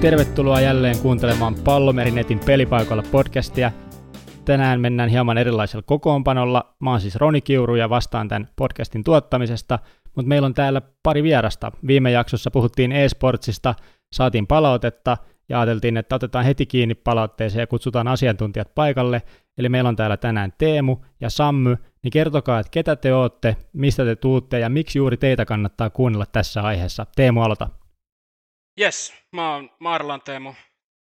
Tervetuloa jälleen kuuntelemaan Pallomerinetin pelipaikalla podcastia. Tänään mennään hieman erilaisella kokoonpanolla. Mä oon siis Roni Kiuru ja vastaan tämän podcastin tuottamisesta, mutta meillä on täällä pari vierasta. Viime jaksossa puhuttiin e-sportsista, saatiin palautetta ja ajateltiin, että otetaan heti kiinni palautteeseen ja kutsutaan asiantuntijat paikalle. Eli meillä on täällä tänään Teemu ja Sammy, niin kertokaa, että ketä te ootte, mistä te tuutte ja miksi juuri teitä kannattaa kuunnella tässä aiheessa. Teemu, aloita. Yes, mä oon Marlan Teemu,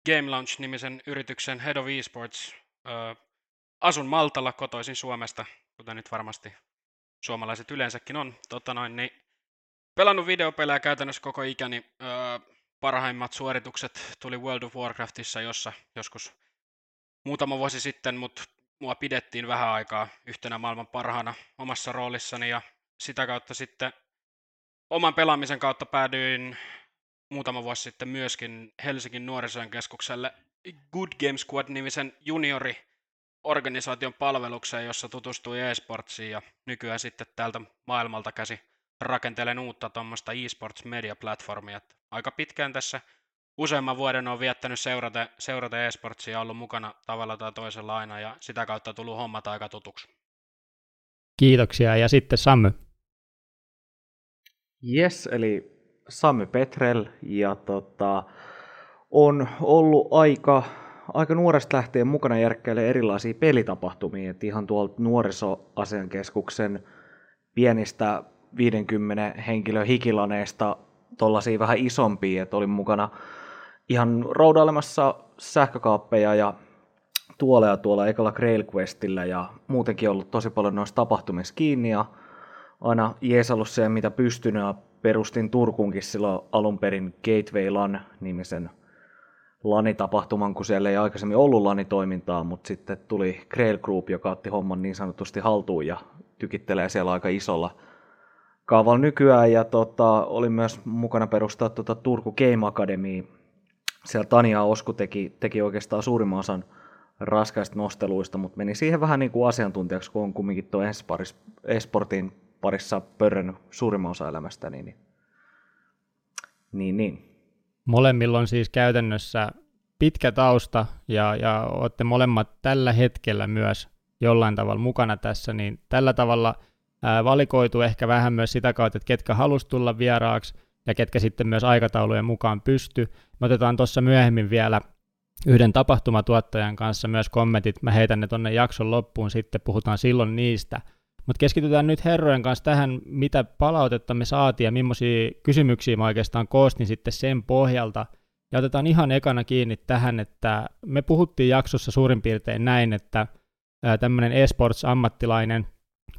Game Launch-nimisen yrityksen Head of Esports. Asun Maltalla kotoisin Suomesta, kuten nyt varmasti suomalaiset yleensäkin on. Tota noin, niin pelannut videopelejä käytännössä koko ikäni. Parhaimmat suoritukset tuli World of Warcraftissa, jossa joskus muutama vuosi sitten, mutta mua pidettiin vähän aikaa yhtenä maailman parhaana omassa roolissani ja sitä kautta sitten oman pelaamisen kautta päädyin muutama vuosi sitten myöskin Helsingin nuorisojen keskukselle Good Game Squad-nimisen juniori organisaation palvelukseen, jossa tutustui e-sportsiin ja nykyään sitten täältä maailmalta käsi rakentelen uutta tuommoista e-sports media platformia. Aika pitkään tässä useamman vuoden on viettänyt seurata, seurata e-sportsia ja ollut mukana tavalla tai toisella aina ja sitä kautta tullut hommat aika tutuksi. Kiitoksia ja sitten Sammy. Yes, eli Sami Petrel ja tota, on ollut aika, aika nuoresta lähtien mukana järkkäille erilaisia pelitapahtumia, että ihan tuolta nuorisoasiankeskuksen pienistä 50 henkilön hikilaneista tuollaisia vähän isompia, että olin mukana ihan roudailemassa sähkökaappeja ja tuoleja tuolla ekalla Grail Questillä ja muutenkin ollut tosi paljon noissa tapahtumissa kiinni ja aina jeesallut se, mitä pystynyt ja perustin Turkuunkin silloin alun perin Gateway LAN nimisen LANI-tapahtuman, kun siellä ei aikaisemmin ollut LANI-toimintaa, mutta sitten tuli Grail Group, joka otti homman niin sanotusti haltuun ja tykittelee siellä aika isolla kaavalla nykyään. Ja tota, olin myös mukana perustaa tota Turku Game Academy. Siellä Tania Osku teki, teki oikeastaan suurimman osan raskaista nosteluista, mutta meni siihen vähän niin kuin asiantuntijaksi, kun on kumminkin tuo esportin parissa pörrännyt suurimman osa elämästä, niin, niin, niin. Molemmilla on siis käytännössä pitkä tausta ja, ja olette molemmat tällä hetkellä myös jollain tavalla mukana tässä, niin tällä tavalla ää, valikoitu ehkä vähän myös sitä kautta, että ketkä halus tulla vieraaksi ja ketkä sitten myös aikataulujen mukaan pysty. Me otetaan tuossa myöhemmin vielä yhden tapahtumatuottajan kanssa myös kommentit, mä heitän ne tuonne jakson loppuun, sitten puhutaan silloin niistä – mutta keskitytään nyt herrojen kanssa tähän, mitä palautetta me saatiin ja millaisia kysymyksiä mä oikeastaan koostin sitten sen pohjalta. Ja otetaan ihan ekana kiinni tähän, että me puhuttiin jaksossa suurin piirtein näin, että tämmöinen esports-ammattilainen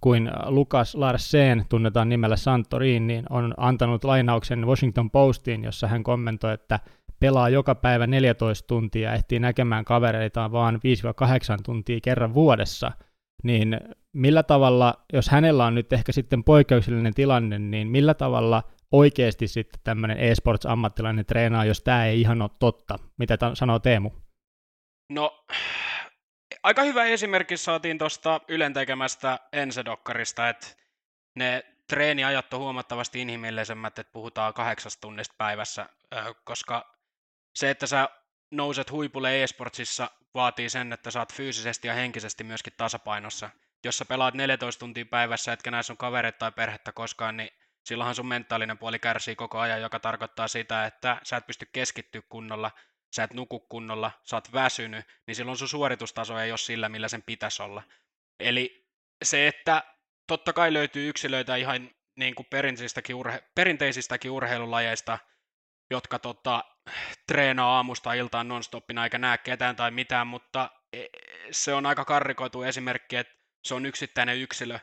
kuin Lukas Larsen, tunnetaan nimellä Santorin, niin on antanut lainauksen Washington Postiin, jossa hän kommentoi, että pelaa joka päivä 14 tuntia ehtii näkemään kavereitaan vaan 5-8 tuntia kerran vuodessa – niin millä tavalla, jos hänellä on nyt ehkä sitten poikkeuksellinen tilanne, niin millä tavalla oikeasti sitten tämmöinen e-sports-ammattilainen treenaa, jos tämä ei ihan ole totta? Mitä t- sanoo Teemu? No, aika hyvä esimerkki saatiin tuosta Ylen tekemästä Ensedokkarista, että ne treeniajat on huomattavasti inhimillisemmät, että puhutaan kahdeksasta tunnista päivässä, koska se, että sä nouset huipulle e-sportsissa vaatii sen, että saat fyysisesti ja henkisesti myöskin tasapainossa. Jos sä pelaat 14 tuntia päivässä, etkä näe sun kavereita tai perhettä koskaan, niin silloinhan sun mentaalinen puoli kärsii koko ajan, joka tarkoittaa sitä, että sä et pysty keskittyä kunnolla, sä et nuku kunnolla, sä oot väsynyt, niin silloin sun suoritustaso ei ole sillä, millä sen pitäisi olla. Eli se, että totta kai löytyy yksilöitä ihan niin kuin perinteisistäkin, urhe- perinteisistäkin urheilulajeista, jotka tota, treenaa aamusta iltaan nonstoppina eikä näe ketään tai mitään, mutta e, se on aika karrikoitu esimerkki, että se on yksittäinen yksilö.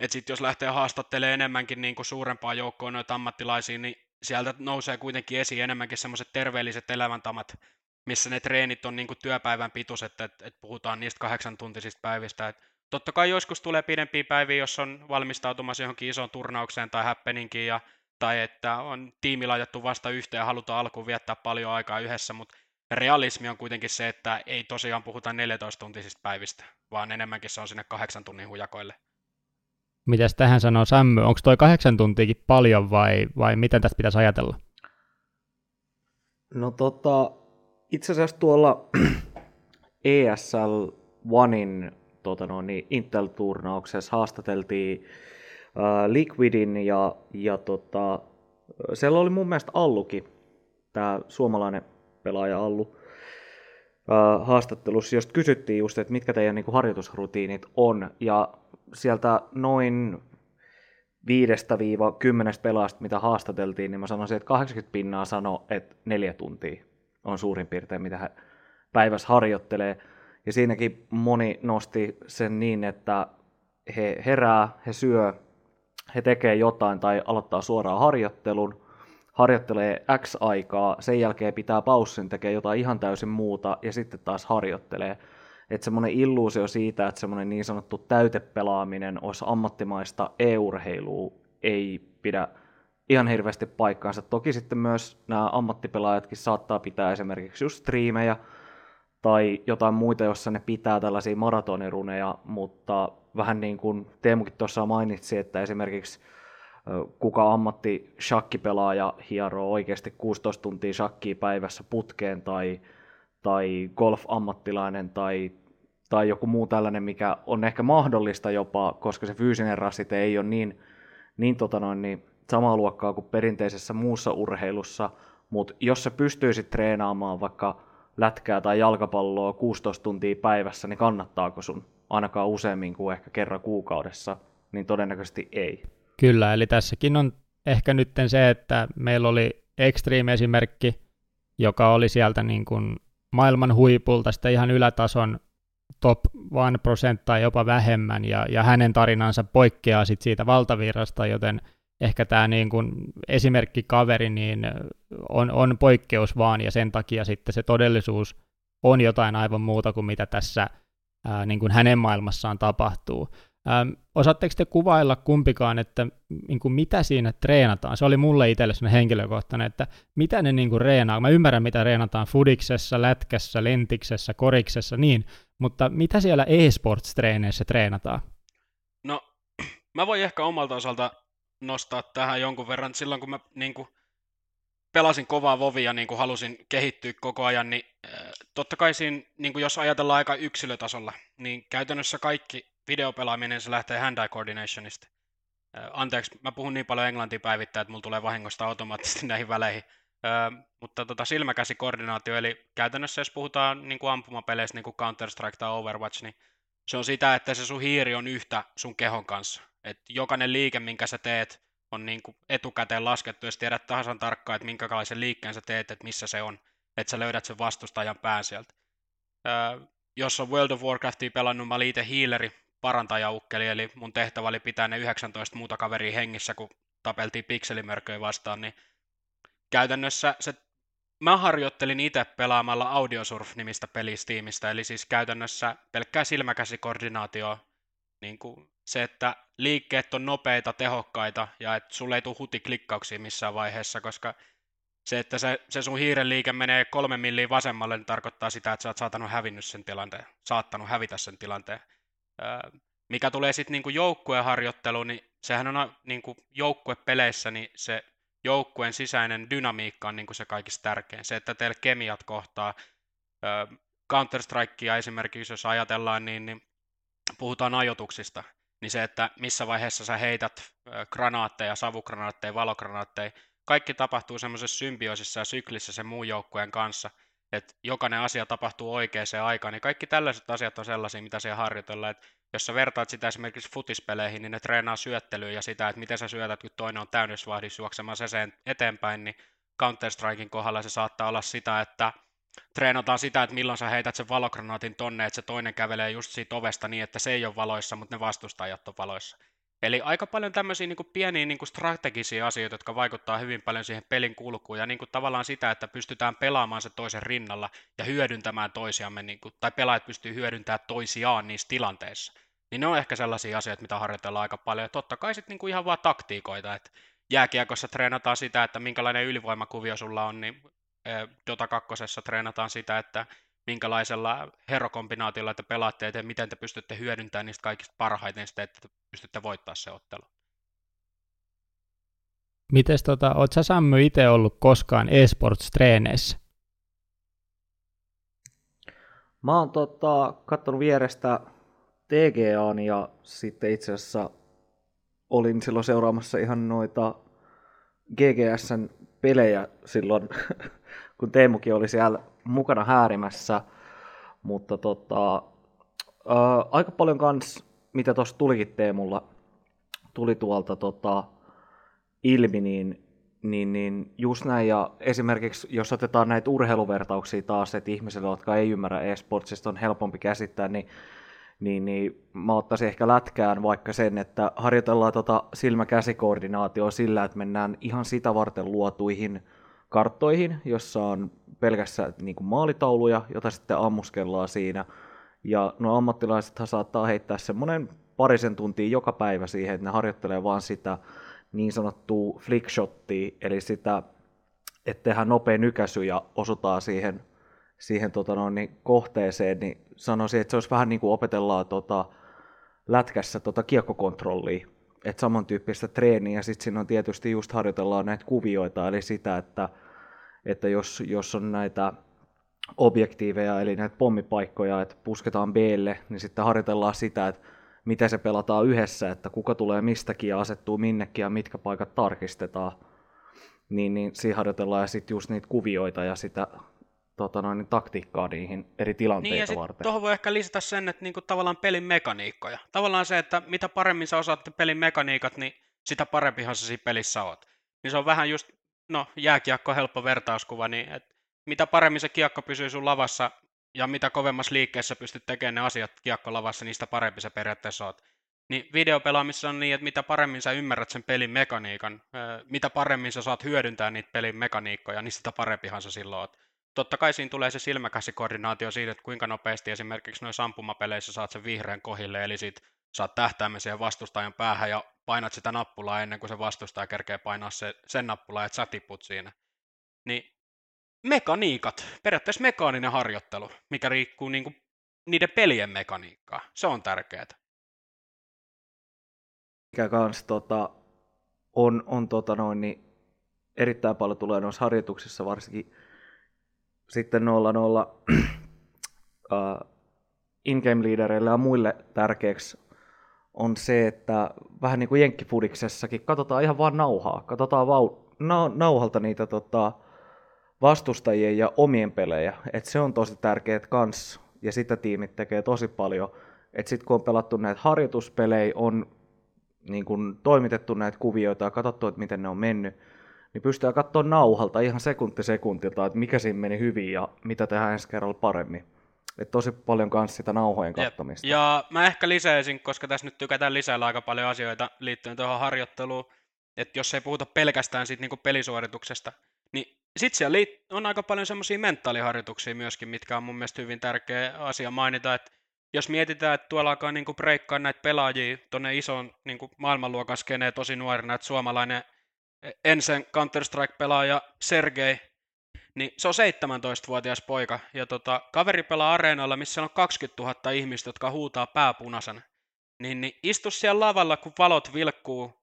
Että sitten jos lähtee haastattelemaan enemmänkin niin kuin suurempaa joukkoa noita ammattilaisia, niin sieltä nousee kuitenkin esiin enemmänkin semmoiset terveelliset elämäntamat, missä ne treenit on niin kuin työpäivän pituiset, että, että puhutaan niistä kahdeksan tuntisista päivistä. Et totta kai joskus tulee pidempiä päiviä, jos on valmistautumassa johonkin isoon turnaukseen tai happeningiin ja tai että on tiimi laitettu vasta yhteen ja halutaan alkuun viettää paljon aikaa yhdessä, mutta realismi on kuitenkin se, että ei tosiaan puhuta 14-tuntisista päivistä, vaan enemmänkin se on sinne kahdeksan tunnin hujakoille. Mitäs tähän sanoo Sammy? Onko toi kahdeksan tuntiakin paljon vai, vai miten tästä pitäisi ajatella? No tota, itse asiassa tuolla ESL Onein tota no, niin Intel-turnauksessa haastateltiin äh, Liquidin ja, ja tota, siellä oli mun mielestä Allukin, tämä suomalainen pelaaja Allu, äh, haastattelussa, josta kysyttiin just, että mitkä teidän niin kuin, harjoitusrutiinit on, ja sieltä noin viidestä viiva kymmenestä pelaajasta, mitä haastateltiin, niin mä sanoisin, että 80 pinnaa sanoi, että neljä tuntia on suurin piirtein, mitä he päivässä harjoittelee. Ja siinäkin moni nosti sen niin, että he herää, he syö, he tekee jotain tai aloittaa suoraan harjoittelun, harjoittelee X aikaa, sen jälkeen pitää paussin, tekee jotain ihan täysin muuta ja sitten taas harjoittelee. Että semmoinen illuusio siitä, että semmoinen niin sanottu täytepelaaminen olisi ammattimaista e-urheilua, ei pidä ihan hirveästi paikkaansa. Toki sitten myös nämä ammattipelaajatkin saattaa pitää esimerkiksi just striimejä tai jotain muita, jossa ne pitää tällaisia maratoniruneja, mutta vähän niin kuin Teemukin tuossa mainitsi, että esimerkiksi kuka ammatti shakkipelaaja hieroo oikeasti 16 tuntia shakkia päivässä putkeen tai, tai golf-ammattilainen tai, tai joku muu tällainen, mikä on ehkä mahdollista jopa, koska se fyysinen rasite ei ole niin, niin, tota noin, niin samaa luokkaa kuin perinteisessä muussa urheilussa, mutta jos sä pystyisit treenaamaan vaikka lätkää tai jalkapalloa 16 tuntia päivässä, niin kannattaako sun ainakaan useammin kuin ehkä kerran kuukaudessa, niin todennäköisesti ei. Kyllä, eli tässäkin on ehkä nyt se, että meillä oli Extreme-esimerkki, joka oli sieltä niin kuin maailman huipulta, sitten ihan ylätason top 1% tai jopa vähemmän, ja, ja hänen tarinansa poikkeaa sit siitä valtavirrasta, joten ehkä tämä niin kuin esimerkki kaveri niin on, on poikkeus vaan, ja sen takia sitten se todellisuus on jotain aivan muuta kuin mitä tässä ää, niin kuin hänen maailmassaan tapahtuu. Ähm, osaatteko te kuvailla kumpikaan, että niin kuin mitä siinä treenataan? Se oli mulle itselle henkilökohtainen, että mitä ne niin kuin reenaa. Mä ymmärrän, mitä reenataan fudiksessa, lätkässä, lentiksessä, koriksessa, niin, mutta mitä siellä e-sports-treeneissä treenataan? No, mä voin ehkä omalta osalta nostaa tähän jonkun verran. Silloin kun mä niin kuin, pelasin kovaa vovia, niin kuin halusin kehittyä koko ajan, niin äh, totta kai siinä, niin kuin jos ajatellaan aika yksilötasolla, niin käytännössä kaikki videopelaaminen se lähtee hand-eye coordinationista. Anteeksi, mä puhun niin paljon englantia päivittäin, että mulla tulee vahingosta automaattisesti näihin väleihin. Mutta tota silmäkäsikoordinaatio, eli käytännössä jos puhutaan niin kuin ampumapeleistä, niin kuin Counter-Strike tai Overwatch, niin se on sitä, että se sun hiiri on yhtä sun kehon kanssa. Et jokainen liike, minkä sä teet, on niin kuin etukäteen laskettu, jos tiedät tasan tarkkaan, että minkälaisen liikkeen sä teet, että missä se on, että sä löydät sen vastustajan pään sieltä. Ö, jos on World of Warcraftia pelannut, mä olin itse healeri, parantajaukkeli, eli mun tehtävä oli pitää ne 19 muuta kaveria hengissä, kun tapeltiin pikselimörköjä vastaan, niin käytännössä se, mä harjoittelin itse pelaamalla Audiosurf-nimistä pelistiimistä, eli siis käytännössä pelkkää silmäkäsikoordinaatio, niin kuin se, että liikkeet on nopeita, tehokkaita ja että sulle ei tule hutiklikkauksia missään vaiheessa, koska se, että se, se sun hiiren liike menee kolme milliä vasemmalle, niin tarkoittaa sitä, että sä oot saattanut hävinnyt sen tilanteen, saattanut hävitä sen tilanteen. Mikä tulee sitten niinku joukkueharjoitteluun, niin sehän on niinku joukkuepeleissä, niin se joukkueen sisäinen dynamiikka on niinku se kaikista tärkein. Se, että teillä kemiat kohtaa. Counter-Strikea esimerkiksi, jos ajatellaan, niin, niin puhutaan ajotuksista, niin se, että missä vaiheessa sä heität granaatteja, savugranaatteja, valogranaatteja, kaikki tapahtuu semmoisessa symbioosissa ja syklissä sen muun joukkueen kanssa, että jokainen asia tapahtuu oikeaan aikaan, niin kaikki tällaiset asiat on sellaisia, mitä siellä harjoitellaan, että jos sä vertaat sitä esimerkiksi futispeleihin, niin ne treenaa syöttelyä ja sitä, että miten sä syötät, kun toinen on täydysvahdissa juoksemaan sen eteenpäin, niin Counter-Strikein kohdalla se saattaa olla sitä, että treenataan sitä, että milloin sä heität sen valogranaatin tonne, että se toinen kävelee just siitä ovesta niin, että se ei ole valoissa, mutta ne vastustajat on valoissa. Eli aika paljon tämmöisiä niin kuin pieniä niin kuin strategisia asioita, jotka vaikuttaa hyvin paljon siihen pelin kulkuun ja niin kuin tavallaan sitä, että pystytään pelaamaan se toisen rinnalla ja hyödyntämään toisiamme, niin kuin, tai pelaajat pystyy hyödyntämään toisiaan niissä tilanteissa. Niin ne on ehkä sellaisia asioita, mitä harjoitellaan aika paljon. Ja totta kai sitten niin kuin ihan vaan taktiikoita, että jääkiekossa treenataan sitä, että minkälainen ylivoimakuvio sulla on, niin Dota 2 treenataan sitä, että minkälaisella herokombinaatiolla te pelaatte ja miten te pystytte hyödyntämään niistä kaikista parhaiten niin sitä, että te pystytte voittaa se ottelu. Mites tota, oot sä Sammy itse ollut koskaan esports-treeneissä? Mä oon tota, kattonut vierestä TGAan ja sitten itse asiassa olin silloin seuraamassa ihan noita GGSn pelejä silloin, kun Teemukin oli siellä mukana häärimässä, mutta tota, ää, aika paljon kans, mitä tuossa tulikin Teemulla, tuli tuolta tota, ilmi, niin, niin, niin just näin, ja esimerkiksi jos otetaan näitä urheiluvertauksia taas, että ihmisille, jotka ei ymmärrä e-sportsista, on helpompi käsittää, niin niin, niin mä ottaisin ehkä lätkään vaikka sen, että harjoitellaan tota silmäkäsikoordinaatioa sillä, että mennään ihan sitä varten luotuihin karttoihin, jossa on pelkässä niin kuin maalitauluja, jota sitten ammuskellaan siinä. Ja no ammattilaisethan saattaa heittää semmoinen parisen tuntia joka päivä siihen, että ne harjoittelee vaan sitä niin sanottua flickshottia, eli sitä, että tehdään nopea nykäsy ja osutaan siihen siihen tota no, niin kohteeseen, niin sanoisin, että se olisi vähän niin kuin opetellaan tota, lätkässä tota kiekkokontrollia, että samantyyppistä treeniä, ja sitten siinä on tietysti just harjoitellaan näitä kuvioita, eli sitä, että, että jos, jos on näitä objektiiveja, eli näitä pommipaikkoja, että pusketaan b niin sitten harjoitellaan sitä, että miten se pelataan yhdessä, että kuka tulee mistäkin ja asettuu minnekin ja mitkä paikat tarkistetaan. Niin, niin siinä harjoitellaan ja sitten just niitä kuvioita ja sitä tota noin, taktiikkaa niihin eri tilanteita niin, ja varten. Tuohon voi ehkä lisätä sen, että niinku tavallaan pelin mekaniikkoja. Tavallaan se, että mitä paremmin sä osaat pelin mekaniikat, niin sitä parempihan sä siinä pelissä oot. Niin se on vähän just, no jääkiekko helppo vertauskuva, niin et mitä paremmin se kiekko pysyy sun lavassa ja mitä kovemmassa liikkeessä pystyt tekemään ne asiat kiekkolavassa, niin sitä parempi sä periaatteessa oot. Niin videopelaamissa on niin, että mitä paremmin sä ymmärrät sen pelin mekaniikan, mitä paremmin sä saat hyödyntää niitä pelin mekaniikkoja, niin sitä parempihan sä silloin oot totta kai siinä tulee se silmäkäsikoordinaatio siitä, että kuinka nopeasti esimerkiksi noissa ampumapeleissä saat sen vihreän kohille, eli sit saat tähtäämme siihen vastustajan päähän ja painat sitä nappulaa ennen kuin se vastustaja kerkee painaa se, sen nappulaa, että sä tiput siinä. Niin mekaniikat, periaatteessa mekaaninen harjoittelu, mikä riikkuu niinku niiden pelien mekaniikkaa. Se on tärkeää. Mikä kans tota, on, on tota noin, niin erittäin paljon tulee noissa harjoituksissa varsinkin sitten 0-0 uh, in-game leadereille ja muille tärkeäksi on se, että vähän niin kuin Jenkkifudiksessakin, katsotaan ihan vaan nauhaa. Katsotaan vau, na, nauhalta niitä tota, vastustajien ja omien pelejä. Et se on tosi tärkeää kans, ja sitä tiimit tekee tosi paljon. Että sitten kun on pelattu näitä harjoituspelejä, on niin kun toimitettu näitä kuvioita ja katsottu, että miten ne on mennyt, niin pystyy katsoa nauhalta ihan sekunti sekuntilta, että mikä siinä meni hyvin ja mitä tehdään ensi kerralla paremmin. Et tosi paljon myös sitä nauhojen katsomista. Ja mä ehkä lisäisin, koska tässä nyt tykätään lisäillä aika paljon asioita liittyen tuohon harjoitteluun, että jos ei puhuta pelkästään siitä niinku pelisuorituksesta, niin sitten siellä on aika paljon semmoisia mentaaliharjoituksia myöskin, mitkä on mun mielestä hyvin tärkeä asia mainita, että jos mietitään, että tuolla alkaa niinku breikkaa näitä pelaajia tuonne ison niinku maailmanluokan skeneen tosi nuorina, että suomalainen Ensen Counter-Strike-pelaaja Sergei, niin se on 17-vuotias poika, ja tota, kaveri pelaa areenalla, missä on 20 000 ihmistä, jotka huutaa pääpunaisena. Niin, niin istu siellä lavalla, kun valot vilkkuu,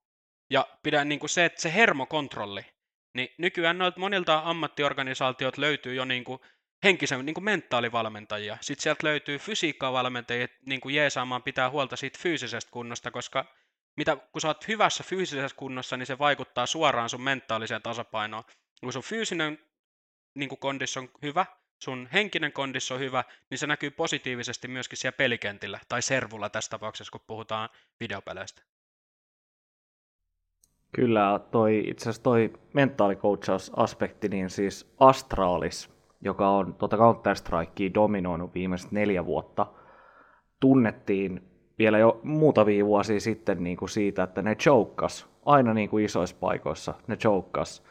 ja pidä niin kuin se, että se hermokontrolli. Niin nykyään noilta monilta ammattiorganisaatiot löytyy jo niin kuin henkisen niin kuin mentaalivalmentajia. Sitten sieltä löytyy fysiikkavalmentajia, niin kuin jeesaamaan pitää huolta siitä fyysisestä kunnosta, koska mitä, kun sä oot hyvässä fyysisessä kunnossa, niin se vaikuttaa suoraan sun mentaaliseen tasapainoon. Kun sun fyysinen niin kondissa on hyvä, sun henkinen kondissa on hyvä, niin se näkyy positiivisesti myöskin siellä pelikentillä, tai servulla tässä tapauksessa, kun puhutaan videopeleistä. Kyllä, toi, itse asiassa toi mentaalikoutsaus-aspekti, niin siis Astralis, joka on tuota Counter-Strikea dominoinut viimeiset neljä vuotta, tunnettiin vielä jo muutamia vuosia sitten niin kuin siitä, että ne choukkas aina niin kuin isoissa paikoissa, ne choukkas.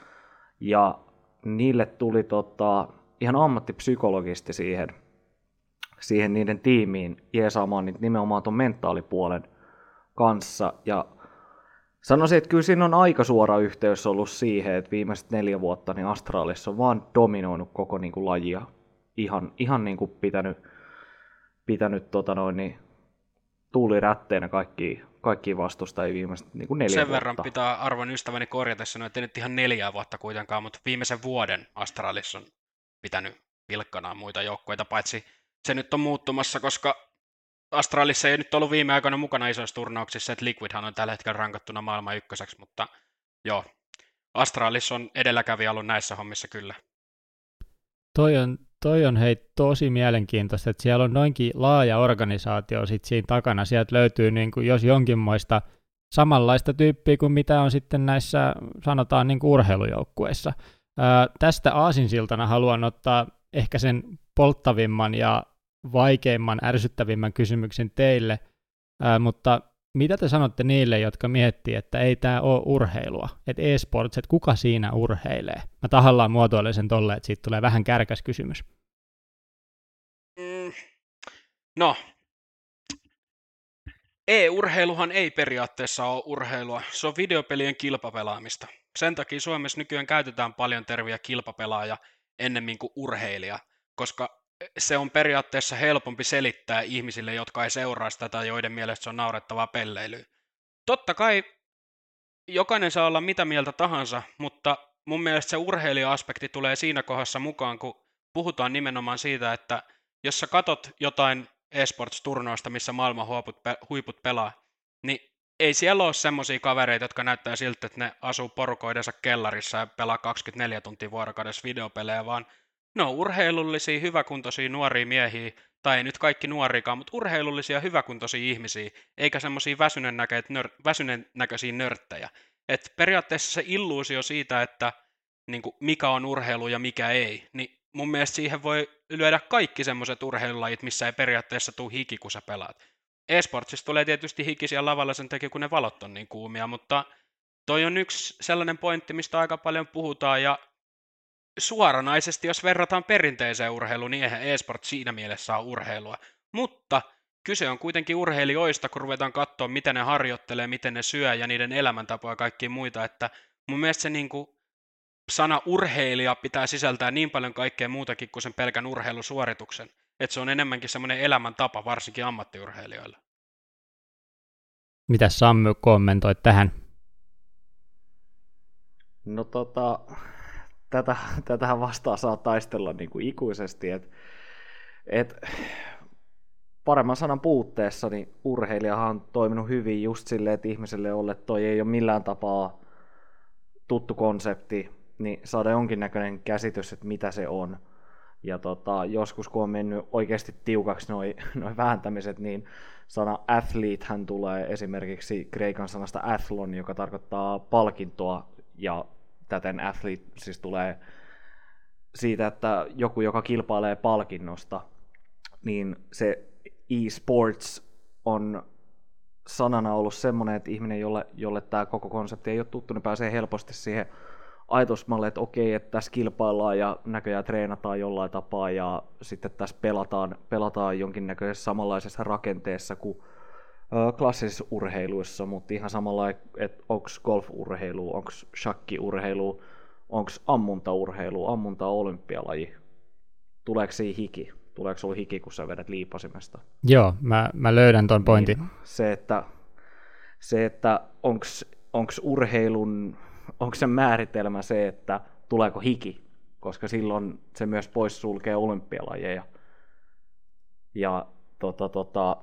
Ja niille tuli tota, ihan ammattipsykologisti siihen, siihen niiden tiimiin jeesaamaan niitä nimenomaan tuon mentaalipuolen kanssa. Ja sanoisin, että kyllä siinä on aika suora yhteys ollut siihen, että viimeiset neljä vuotta niin Astralis on vaan dominoinut koko niin kuin, lajia. Ihan, ihan niin kuin pitänyt, pitänyt tota noin, niin tuuli rätteenä kaikki, kaikki vastustajia viimeiset niin kuin neljä Sen vuotta. verran pitää arvon ystäväni korjata sanoa, että nyt ihan neljää vuotta kuitenkaan, mutta viimeisen vuoden Astralis on pitänyt pilkkanaan muita joukkoita, paitsi se nyt on muuttumassa, koska Astralissa ei nyt ollut viime aikoina mukana isoissa turnauksissa, että Liquidhan on tällä hetkellä rankattuna maailman ykköseksi, mutta joo, Astralis on edelläkävijä ollut näissä hommissa kyllä. Toi on, toi on hei tosi mielenkiintoista, että siellä on noinkin laaja organisaatio sit siinä takana. Sieltä löytyy niin kuin, jos jonkinmoista samanlaista tyyppiä kuin mitä on sitten näissä sanotaan niin kuin urheilujoukkueissa. Ää, tästä aasinsiltana haluan ottaa ehkä sen polttavimman ja vaikeimman, ärsyttävimmän kysymyksen teille, ää, mutta mitä te sanotte niille, jotka miettii, että ei tämä ole urheilua, että e-sports, että kuka siinä urheilee? Mä tahallaan muotoilen sen tolle, että siitä tulee vähän kärkäs kysymys. Mm, no, e-urheiluhan ei periaatteessa ole urheilua, se on videopelien kilpapelaamista. Sen takia Suomessa nykyään käytetään paljon terviä kilpapelaaja ennemmin kuin urheilija, koska se on periaatteessa helpompi selittää ihmisille, jotka ei seuraa sitä tai joiden mielestä se on naurettavaa pelleilyä. Totta kai jokainen saa olla mitä mieltä tahansa, mutta mun mielestä se urheilija-aspekti tulee siinä kohdassa mukaan, kun puhutaan nimenomaan siitä, että jos sä katot jotain esports-turnausta, missä maailman huiput, huiput pelaa, niin ei siellä ole semmoisia kavereita, jotka näyttää siltä, että ne asuu porukoidensa kellarissa ja pelaa 24 tuntia vuorokaudessa videopelejä, vaan ne on urheilullisia, hyväkuntoisia nuoria miehiä, tai ei nyt kaikki nuorikaan, mutta urheilullisia, hyväkuntoisia ihmisiä, eikä semmoisia väsyneen, nör, väsyneen näköisiä nörttejä. Et periaatteessa se illuusio siitä, että niin kuin, mikä on urheilu ja mikä ei, niin mun mielestä siihen voi lyödä kaikki semmoiset urheilulajit, missä ei periaatteessa tule hiki, kun sä pelaat. Esportsissa tulee tietysti hiki siellä lavalla sen takia, kun ne valot on niin kuumia, mutta toi on yksi sellainen pointti, mistä aika paljon puhutaan, ja suoranaisesti, jos verrataan perinteiseen urheiluun, niin eihän e-sport siinä mielessä ole urheilua. Mutta kyse on kuitenkin urheilijoista, kun ruvetaan katsoa, miten ne harjoittelee, miten ne syö ja niiden elämäntapoja ja kaikki muita, että mun mielestä se niin kuin sana urheilija pitää sisältää niin paljon kaikkea muutakin kuin sen pelkän urheilusuorituksen. Että se on enemmänkin semmoinen elämäntapa, varsinkin ammattiurheilijoilla. Mitä Sammy kommentoit tähän? No tota, tätä, tätähän vastaan saa taistella niin kuin ikuisesti, että et, paremman sanan puutteessa niin urheilijahan on toiminut hyvin just silleen, että ihmiselle olle toi ei ole millään tapaa tuttu konsepti, niin saada jonkinnäköinen käsitys, että mitä se on. Ja tota, joskus kun on mennyt oikeasti tiukaksi noin noi vääntämiset, niin sana athlete hän tulee esimerkiksi kreikan sanasta athlon, joka tarkoittaa palkintoa, ja täten athlete siis tulee siitä, että joku, joka kilpailee palkinnosta, niin se e-sports on sanana ollut semmoinen, että ihminen, jolle, jolle tämä koko konsepti ei ole tuttu, niin pääsee helposti siihen ajatusmalle, että okei, että tässä kilpaillaan ja näköjään treenataan jollain tapaa ja sitten tässä pelataan, pelataan jonkinnäköisessä samanlaisessa rakenteessa kuin klassisissa urheiluissa, mutta ihan samalla, että onko golf-urheilu, onko shakki-urheilu, onko ammuntaurheilu, ammunta olympialaji, tuleeko siinä hiki? Tuleeko sinulla hiki, kun sä vedät liipasimesta? Joo, mä, mä löydän ton pointin. Niin, se, että, se, että onko urheilun, onko se määritelmä se, että tuleeko hiki, koska silloin se myös poissulkee olympialajeja. Ja tota, tota,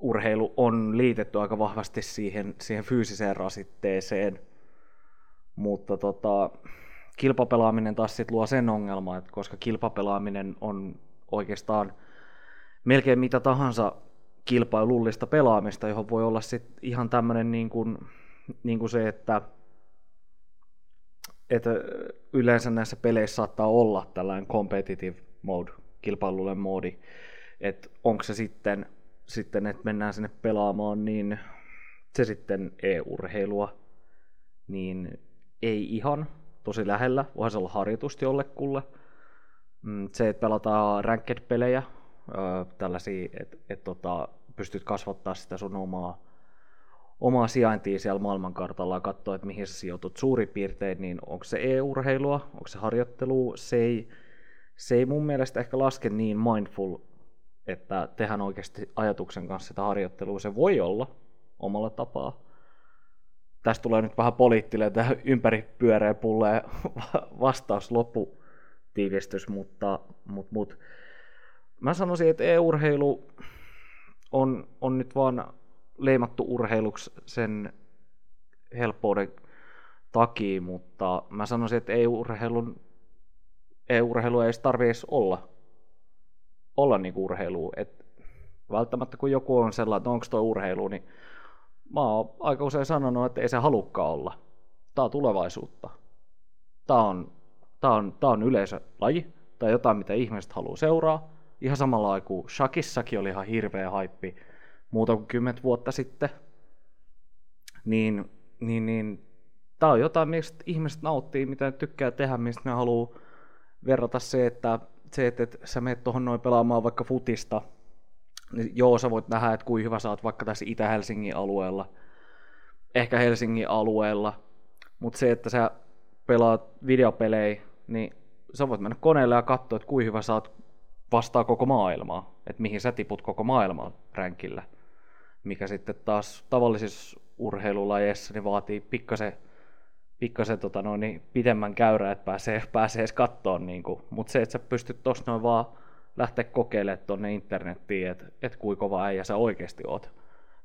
urheilu on liitetty aika vahvasti siihen, siihen fyysiseen rasitteeseen, mutta tota, kilpapelaaminen taas sit luo sen ongelman, että koska kilpapelaaminen on oikeastaan melkein mitä tahansa kilpailullista pelaamista, johon voi olla sit ihan tämmöinen niin kuin, niin kuin se, että, että yleensä näissä peleissä saattaa olla tällainen competitive mode, kilpailullinen moodi, että onko se sitten sitten, että mennään sinne pelaamaan, niin se sitten e-urheilua, niin ei ihan tosi lähellä, voisi olla harjoitusti jollekulle. Mm, se, että pelataan ranked-pelejä, tällaisia, että et, tota, pystyt kasvattaa sitä sun omaa, omaa sijaintia siellä maailmankartalla ja katsoa, että mihin sä sijoitut suurin piirtein, niin onko se e-urheilua, onko se harjoittelu, se ei, se ei mun mielestä ehkä laske niin mindful että tehdään oikeasti ajatuksen kanssa sitä harjoittelua. Se voi olla omalla tapaa. Tästä tulee nyt vähän poliittinen, tämä ympäripyöreä pullee vastaus loppu, tiivistys, mutta, mutta, mutta mä sanoisin, että e-urheilu on, on nyt vaan leimattu urheiluksi sen helppouden takia, mutta mä sanoisin, että e-urheilun, e-urheilu ei tarvitse olla, olla niin urheilu. Et välttämättä kun joku on sellainen, että onko tuo urheilu, niin mä oon aika usein sanonut, että ei se halukka olla. Tämä on tulevaisuutta. Tämä on, tämä on, tämä on yleisölaji tai jotain, mitä ihmiset haluaa seuraa. Ihan samalla kuin Shakissakin oli ihan hirveä haippi muuta kuin kymmentä vuotta sitten. Niin, niin, niin tämä on jotain, mistä ihmiset nauttii, mitä ne tykkää tehdä, mistä ne haluaa verrata se, että, se, että, että sä menet tuohon noin pelaamaan vaikka futista, niin joo, sä voit nähdä, että kuinka hyvä sä oot vaikka tässä Itä-Helsingin alueella, ehkä Helsingin alueella, mutta se, että sä pelaat videopelejä, niin sä voit mennä koneelle ja katsoa, että kuinka hyvä sä oot vastaa koko maailmaa, että mihin sä tiput koko maailman ränkillä, mikä sitten taas tavallisissa urheilulajeissa niin vaatii pikkasen, pikkasen tota noin, niin pidemmän käyrä, että pääsee, pääsee edes kattoon, niin mutta se, että sä pystyt tuossa noin vaan lähteä kokeilemaan tuonne internettiin, että et kuinka kova äijä sä oikeasti oot.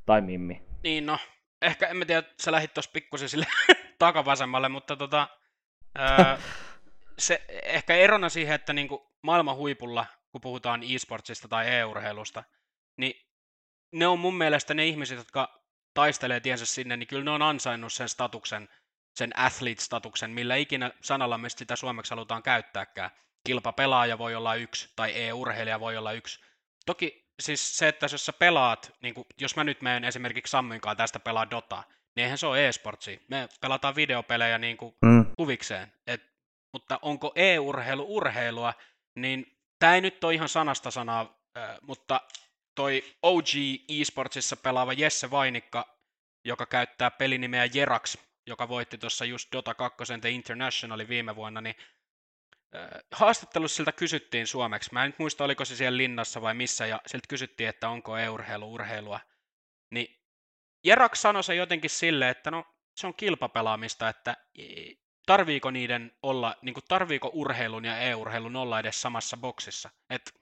Tai Mimmi. Niin no, ehkä en mä tiedä, sä lähit tuossa pikkusen sille takavasemmalle, mutta tota, öö, se ehkä erona siihen, että niinku maailman huipulla, kun puhutaan e-sportsista tai e-urheilusta, niin ne on mun mielestä ne ihmiset, jotka taistelee tiensä sinne, niin kyllä ne on ansainnut sen statuksen, sen athlete-statuksen, millä ikinä sanalla me sitä suomeksi halutaan käyttääkään kilpapelaaja voi olla yksi tai e-urheilija voi olla yksi. Toki siis se, että jos sä pelaat, niin kuin, jos mä nyt menen esimerkiksi Samminkaan tästä pelaa Dota, niin eihän se ole e-sportsi. Me pelataan videopelejä niin kuin mm. kuvikseen. Et, mutta onko e-urheilu urheilua, niin tämä ei nyt ole ihan sanasta sanaa, äh, mutta toi OG eSportsissa pelaava Jesse Vainikka, joka käyttää pelinimeä Jerax, joka voitti tuossa just Dota 2 The Internationalin viime vuonna, niin haastattelussa siltä kysyttiin suomeksi. Mä en nyt muista, oliko se siellä linnassa vai missä, ja siltä kysyttiin, että onko e-urheilu urheilua. Niin Jerak sanoi se jotenkin silleen, että no se on kilpapelaamista, että tarviiko niiden olla, niin kuin tarviiko urheilun ja e-urheilun olla edes samassa boksissa. Et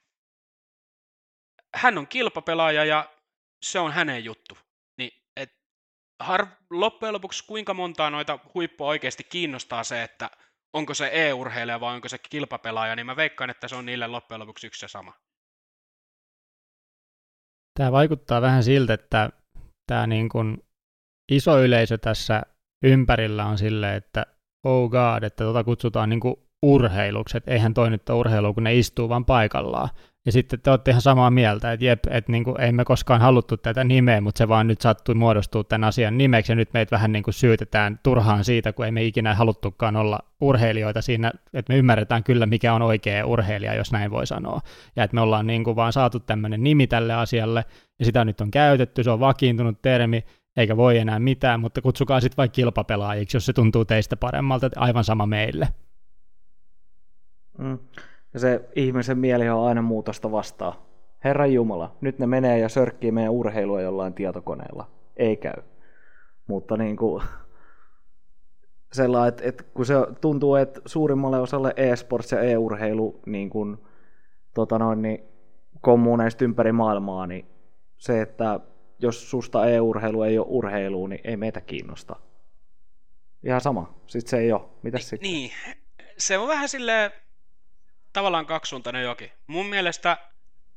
hän on kilpapelaaja ja se on hänen juttu. Har, loppujen lopuksi kuinka montaa noita huippua oikeasti kiinnostaa se, että onko se e-urheilija vai onko se kilpapelaaja, niin mä veikkaan, että se on niille loppujen lopuksi yksi ja sama. Tämä vaikuttaa vähän siltä, että tämä niin kuin iso yleisö tässä ympärillä on sille, että oh god, että tota kutsutaan niin kuin urheiluksi, että eihän toi nyt ole urheilu, kun ne istuu vaan paikallaan. Ja sitten te olette ihan samaa mieltä, että jep, että niin kuin, ei me koskaan haluttu tätä nimeä, mutta se vaan nyt sattui muodostua tämän asian nimeksi, ja nyt meitä vähän niin kuin syytetään turhaan siitä, kun ei me ikinä haluttukaan olla urheilijoita siinä, että me ymmärretään kyllä, mikä on oikea urheilija, jos näin voi sanoa. Ja että me ollaan niin kuin vaan saatu tämmöinen nimi tälle asialle, ja sitä nyt on käytetty, se on vakiintunut termi, eikä voi enää mitään, mutta kutsukaa sitten vaikka kilpapelaajiksi, jos se tuntuu teistä paremmalta, aivan sama meille. Mm. Ja se ihmisen mieli on aina muutosta vastaan. Herran Jumala, nyt ne menee ja sörkkii meidän urheilua jollain tietokoneella. Ei käy. Mutta niin kuin, sellainen, että, että kun se tuntuu, että suurimmalle osalle e-sports ja e-urheilu niin kuin, tota noin, niin kommuneista ympäri maailmaa, niin se, että jos susta e-urheilu ei ole urheilu, niin ei meitä kiinnosta. Ihan sama. Sitten se ei ole. Mitäs sitten? Niin, se on vähän silleen, tavallaan kaksisuuntainen joki. Mun mielestä,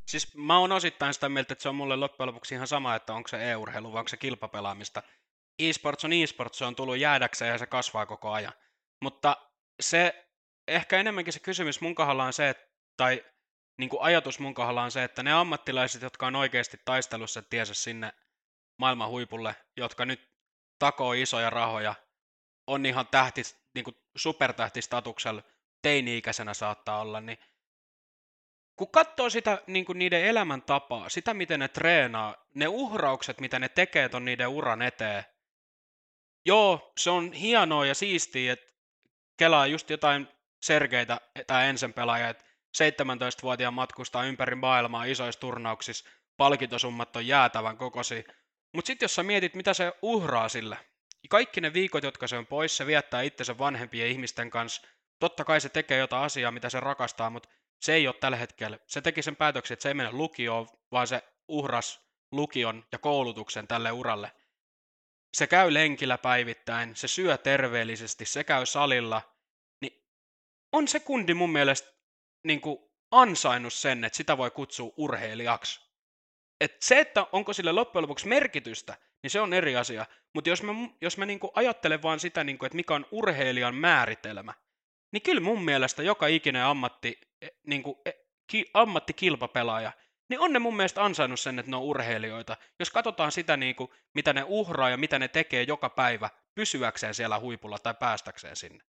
siis mä oon osittain sitä mieltä, että se on mulle loppujen lopuksi ihan sama, että onko se e-urheilu vai onko se kilpapelaamista. E-sports on e-sports, se on tullut jäädäkseen ja se kasvaa koko ajan. Mutta se, ehkä enemmänkin se kysymys mun kohdalla on se, että, tai niin kuin ajatus mun kohdalla on se, että ne ammattilaiset, jotka on oikeasti taistelussa tiesä sinne maailman huipulle, jotka nyt takoo isoja rahoja, on ihan tähti, niin kuin supertähtistatuksella, teini-ikäisenä saattaa olla, niin kun katsoo sitä niin kuin niiden elämäntapaa, sitä miten ne treenaa, ne uhraukset, mitä ne tekee ton niiden uran eteen, joo, se on hienoa ja siistiä, että kelaa just jotain Sergeitä tai ensin pelaajia, että 17-vuotiaan matkustaa ympäri maailmaa isoissa turnauksissa, palkintosummat on jäätävän kokosi. Mutta sitten jos sä mietit, mitä se uhraa sille, kaikki ne viikot, jotka se on pois, se viettää itsensä vanhempien ihmisten kanssa, totta kai se tekee jotain asiaa, mitä se rakastaa, mutta se ei ole tällä hetkellä. Se teki sen päätöksen, että se ei mene lukioon, vaan se uhras lukion ja koulutuksen tälle uralle. Se käy lenkillä päivittäin, se syö terveellisesti, se käy salilla, niin on se kundi mun mielestä niin kuin ansainnut sen, että sitä voi kutsua urheilijaksi. Et se, että onko sille loppujen lopuksi merkitystä, niin se on eri asia. Mutta jos mä, jos mä niinku ajattelen vaan sitä, niinku, että mikä on urheilijan määritelmä, niin kyllä mun mielestä joka ikinen ammatti, e, niinku, e, ki, ammattikilpapelaaja, niin on ne mun mielestä ansainnut sen, että ne on urheilijoita. Jos katsotaan sitä, niinku, mitä ne uhraa ja mitä ne tekee joka päivä pysyäkseen siellä huipulla tai päästäkseen sinne.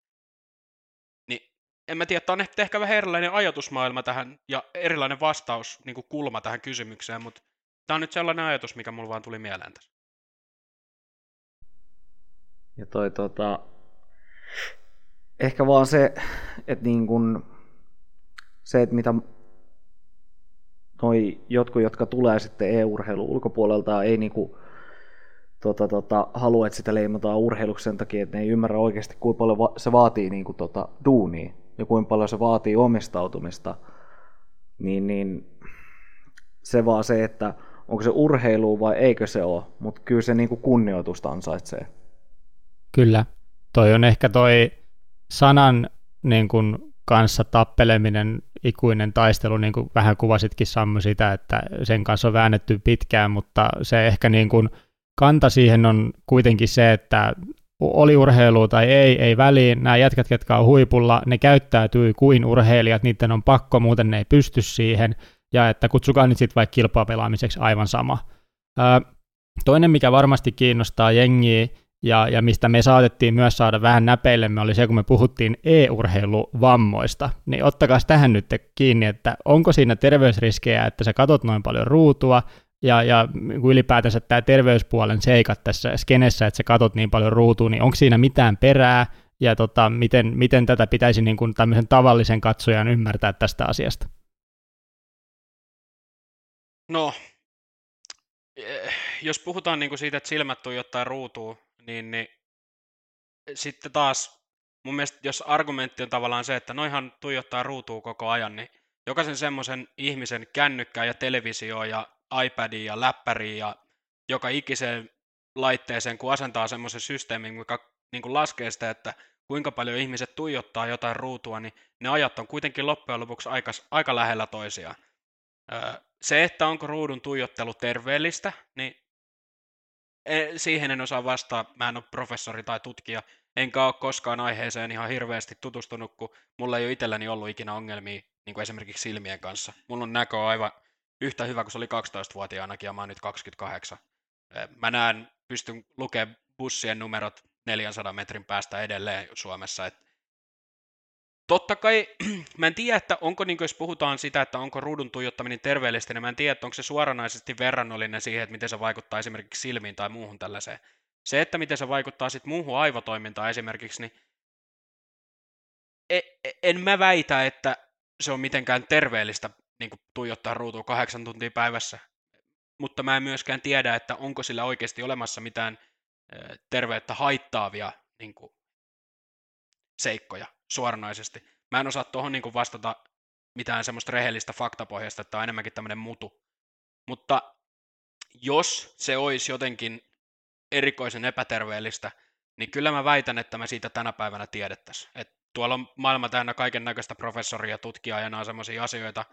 Niin en mä tiedä, tämä on ehkä vähän erilainen ajatusmaailma tähän ja erilainen vastaus, niin kuin kulma tähän kysymykseen, mutta tämä on nyt sellainen ajatus, mikä mulla vaan tuli mieleen tässä. Ja toi tota, ehkä vaan se, että niin kun, se, että mitä noi jotkut, jotka tulee sitten e-urheilun ulkopuolelta, ei niinku, tota, tota, halua, että sitä leimataan urheiluksi sen takia, että ne ei ymmärrä oikeasti, kuinka paljon va- se vaatii niinku, tota, duunia ja kuinka paljon se vaatii omistautumista, niin, niin se vaan se, että onko se urheilu vai eikö se ole, mutta kyllä se niinku kunnioitusta ansaitsee. Kyllä. Toi on ehkä toi sanan niin kuin, kanssa tappeleminen, ikuinen taistelu, niin kuin vähän kuvasitkin Sammu sitä, että sen kanssa on väännetty pitkään, mutta se ehkä niin kuin, kanta siihen on kuitenkin se, että oli urheilu tai ei, ei väliin. Nämä jätkät, jotka on huipulla, ne käyttäytyy kuin urheilijat, niiden on pakko, muuten ne ei pysty siihen, ja että kutsukaa nyt sitten vaikka kilpapelaamiseksi aivan sama. Ää, toinen, mikä varmasti kiinnostaa jengiä, ja, ja mistä me saatettiin myös saada vähän näpeillemme, oli se, kun me puhuttiin e-urheiluvammoista. Niin ottakaa tähän nyt kiinni, että onko siinä terveysriskejä, että sä katot noin paljon ruutua, ja, ja ylipäätänsä tämä terveyspuolen seikat tässä skenessä, että sä katot niin paljon ruutua, niin onko siinä mitään perää, ja tota, miten, miten tätä pitäisi niin kuin tämmöisen tavallisen katsojan ymmärtää tästä asiasta? No, eh, jos puhutaan niin kuin siitä, että silmät tuijottaa ruutuun, niin, niin sitten taas mun mielestä, jos argumentti on tavallaan se, että noihan tuijottaa ruutua koko ajan, niin jokaisen semmoisen ihmisen kännykkää ja televisio ja iPadiin ja läppäriin ja joka ikiseen laitteeseen, kun asentaa semmoisen systeemin, mikä niin kuin laskee sitä, että kuinka paljon ihmiset tuijottaa jotain ruutua, niin ne ajat on kuitenkin loppujen lopuksi aika, aika lähellä toisiaan. Se, että onko ruudun tuijottelu terveellistä, niin siihen en osaa vastaa. Mä en ole professori tai tutkija, enkä ole koskaan aiheeseen ihan hirveästi tutustunut, kun mulla ei ole itselläni ollut ikinä ongelmia niin kuin esimerkiksi silmien kanssa. Mulla on näkö aivan yhtä hyvä kuin se oli 12-vuotiaanakin ja mä oon nyt 28. Mä näen, pystyn lukemaan bussien numerot 400 metrin päästä edelleen Suomessa. Et totta kai, mä en tiedä, että onko, niin jos puhutaan sitä, että onko ruudun tuijottaminen terveellistä, niin mä en tiedä, että onko se suoranaisesti verrannollinen siihen, että miten se vaikuttaa esimerkiksi silmiin tai muuhun tällaiseen. Se, että miten se vaikuttaa sitten muuhun aivotoimintaan esimerkiksi, niin e, e, en mä väitä, että se on mitenkään terveellistä niin tuijottaa ruutua kahdeksan tuntia päivässä. Mutta mä en myöskään tiedä, että onko sillä oikeasti olemassa mitään terveyttä haittaavia niin kuin, seikkoja suoranaisesti. Mä en osaa tuohon niin vastata mitään semmoista rehellistä faktapohjasta, että on enemmänkin tämmöinen mutu. Mutta jos se olisi jotenkin erikoisen epäterveellistä, niin kyllä mä väitän, että me siitä tänä päivänä tiedettäisiin. Et tuolla on maailma täynnä kaiken näköistä professoria ja tutkijaa ja nämä on asioita,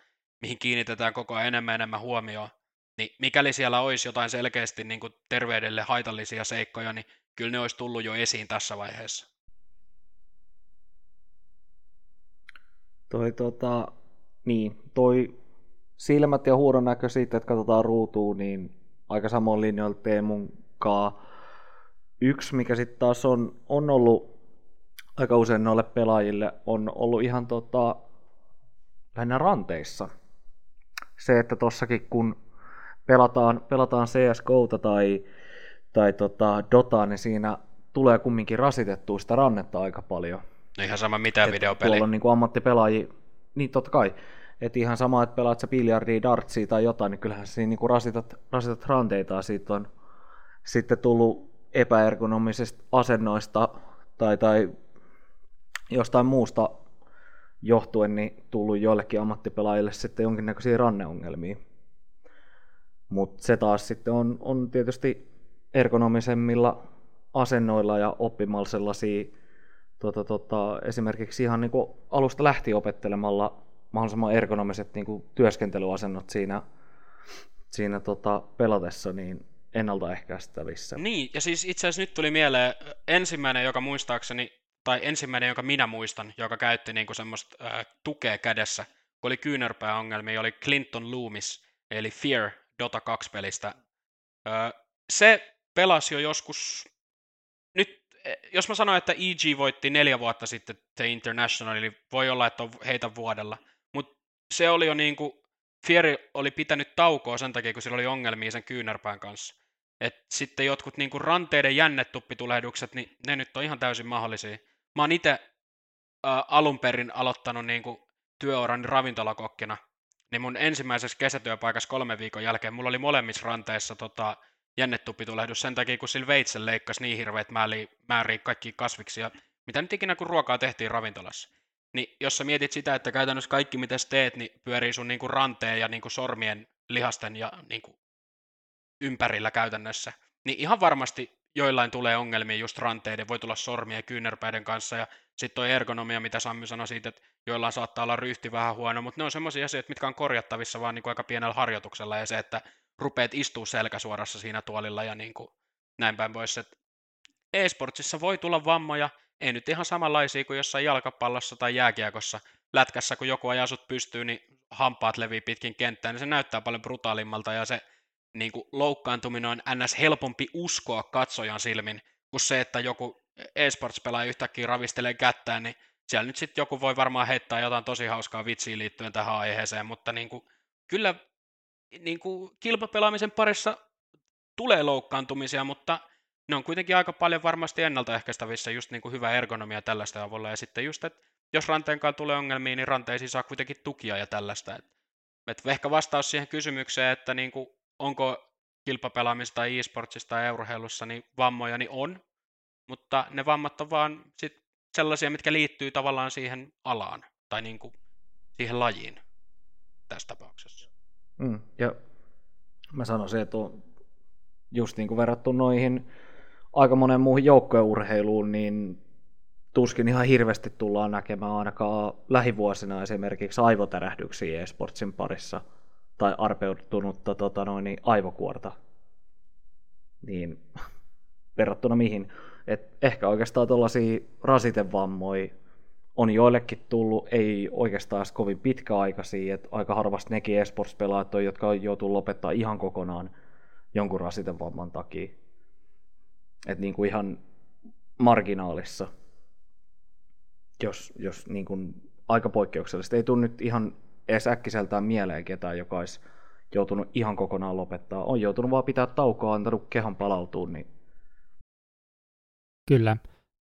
mihin kiinnitetään koko ajan enemmän enemmän huomioon, niin mikäli siellä olisi jotain selkeästi niin kuin terveydelle haitallisia seikkoja, niin kyllä ne olisi tullut jo esiin tässä vaiheessa. Toi tota, niin, toi silmät ja huudon näkö siitä, että katsotaan ruutuun, niin aika samoin linjoilla Teemun kaa. Yksi, mikä sitten taas on, on ollut aika usein noille pelaajille, on ollut ihan tota, lähinnä ranteissa – se, että tossakin kun pelataan, pelataan CSGOta tai, tai tota Dotaa, niin siinä tulee kumminkin rasitettua sitä rannetta aika paljon. No ihan sama mitä videopeli. Tuolla on niin ammattipelaajia, niin totta kai. Että ihan sama, että pelaat sä biljardia, dartsia tai jotain, niin kyllähän siinä niin rasitat, rasitat ranteita. Siitä on sitten tullut epäergonomisesta asennoista tai, tai jostain muusta johtuen niin tullut joillekin ammattipelaajille sitten jonkinnäköisiä ranneongelmia. Mutta se taas sitten on, on tietysti ergonomisemmilla asennoilla ja oppimalla sellaisia tota, tota, esimerkiksi ihan niin kuin alusta lähti opettelemalla mahdollisimman ergonomiset niin kuin työskentelyasennot siinä, siinä tota, pelatessa, niin ennaltaehkäistävissä. Niin, ja siis itse asiassa nyt tuli mieleen ensimmäinen, joka muistaakseni, tai ensimmäinen, jonka minä muistan, joka käytti niin kuin semmoista äh, tukea kädessä, kun oli kyynärpääongelmia, oli Clinton Loomis, eli Fear Dota 2-pelistä. Äh, se pelasi jo joskus, jos mä sanoin, että EG voitti neljä vuotta sitten The International, niin voi olla, että on heitä vuodella, mutta se oli jo niin kuin, Fieri oli pitänyt taukoa sen takia, kun sillä oli ongelmia sen kyynärpään kanssa. Et sitten jotkut niin kuin ranteiden jännetuppitulehdukset, niin ne nyt on ihan täysin mahdollisia. Mä oon itse alun perin aloittanut niin kuin työurani ravintolakokkina, niin mun ensimmäisessä kesätyöpaikassa kolmen viikon jälkeen mulla oli molemmissa ranteissa tota, jännetuppitulehdus sen takia, kun sillä veitsen leikkasi niin hirveät määriä, määriä kaikki kasviksia, mitä nyt ikinä kun ruokaa tehtiin ravintolassa. Niin jos sä mietit sitä, että käytännössä kaikki mitä sä teet, niin pyörii sun niinku ranteen ja niinku sormien lihasten ja niinku ympärillä käytännössä, niin ihan varmasti joillain tulee ongelmia just ranteiden, voi tulla sormia ja kyynärpäiden kanssa, ja sitten tuo ergonomia, mitä Sammi sanoi siitä, että joillain saattaa olla ryhti vähän huono, mutta ne on semmoisia asioita, mitkä on korjattavissa vaan niin kuin aika pienellä harjoituksella, ja se, että rupeat istuu selkäsuorassa siinä tuolilla ja niin kuin näin päin pois. Että e-sportsissa voi tulla vammoja, ei nyt ihan samanlaisia kuin jossain jalkapallossa tai jääkiekossa. Lätkässä, kun joku ajaa sut pystyy, niin hampaat levii pitkin kenttään, niin se näyttää paljon brutaalimmalta ja se niin kuin loukkaantuminen on ns. helpompi uskoa katsojan silmin, kuin se, että joku e-sports-pelaaja yhtäkkiä ravistelee kättään, niin siellä nyt sitten joku voi varmaan heittää jotain tosi hauskaa vitsiä liittyen tähän aiheeseen, mutta niin kuin, kyllä niin kuin kilpapelaamisen parissa tulee loukkaantumisia, mutta ne on kuitenkin aika paljon varmasti ennaltaehkäistävissä, just niin kuin hyvä ergonomia tällaista avulla, ja sitten just, että jos ranteenkaan tulee ongelmia, niin ranteisiin saa kuitenkin tukia ja tällaista. Et, et ehkä vastaus siihen kysymykseen, että niin kuin, onko kilpapelaamista tai e-sportsista tai urheilussa niin vammoja, niin on, mutta ne vammat on vaan sit sellaisia, mitkä liittyy tavallaan siihen alaan tai niin kuin siihen lajiin tässä tapauksessa. Mm, ja mä sanoisin, että on just niin kuin verrattu noihin aika monen muuhun joukkojen niin tuskin ihan hirveästi tullaan näkemään ainakaan lähivuosina esimerkiksi aivotärähdyksiä esportsin parissa tai arpeutunutta tota noin, niin aivokuorta. Niin verrattuna mihin. Et ehkä oikeastaan tuollaisia rasitevammoja on joillekin tullut, ei oikeastaan kovin pitkäaikaisia, että aika harvasti nekin esports-pelaajat on, jotka on joutunut lopettaa ihan kokonaan jonkun rasitevamman takia. Että niin kuin ihan marginaalissa, jos, jos niin kuin aika poikkeuksellista. Ei tule nyt ihan edes äkkiseltään mieleen ketään, joka olisi joutunut ihan kokonaan lopettaa. On joutunut vaan pitää taukoa, antanut kehan palautua. Niin... Kyllä.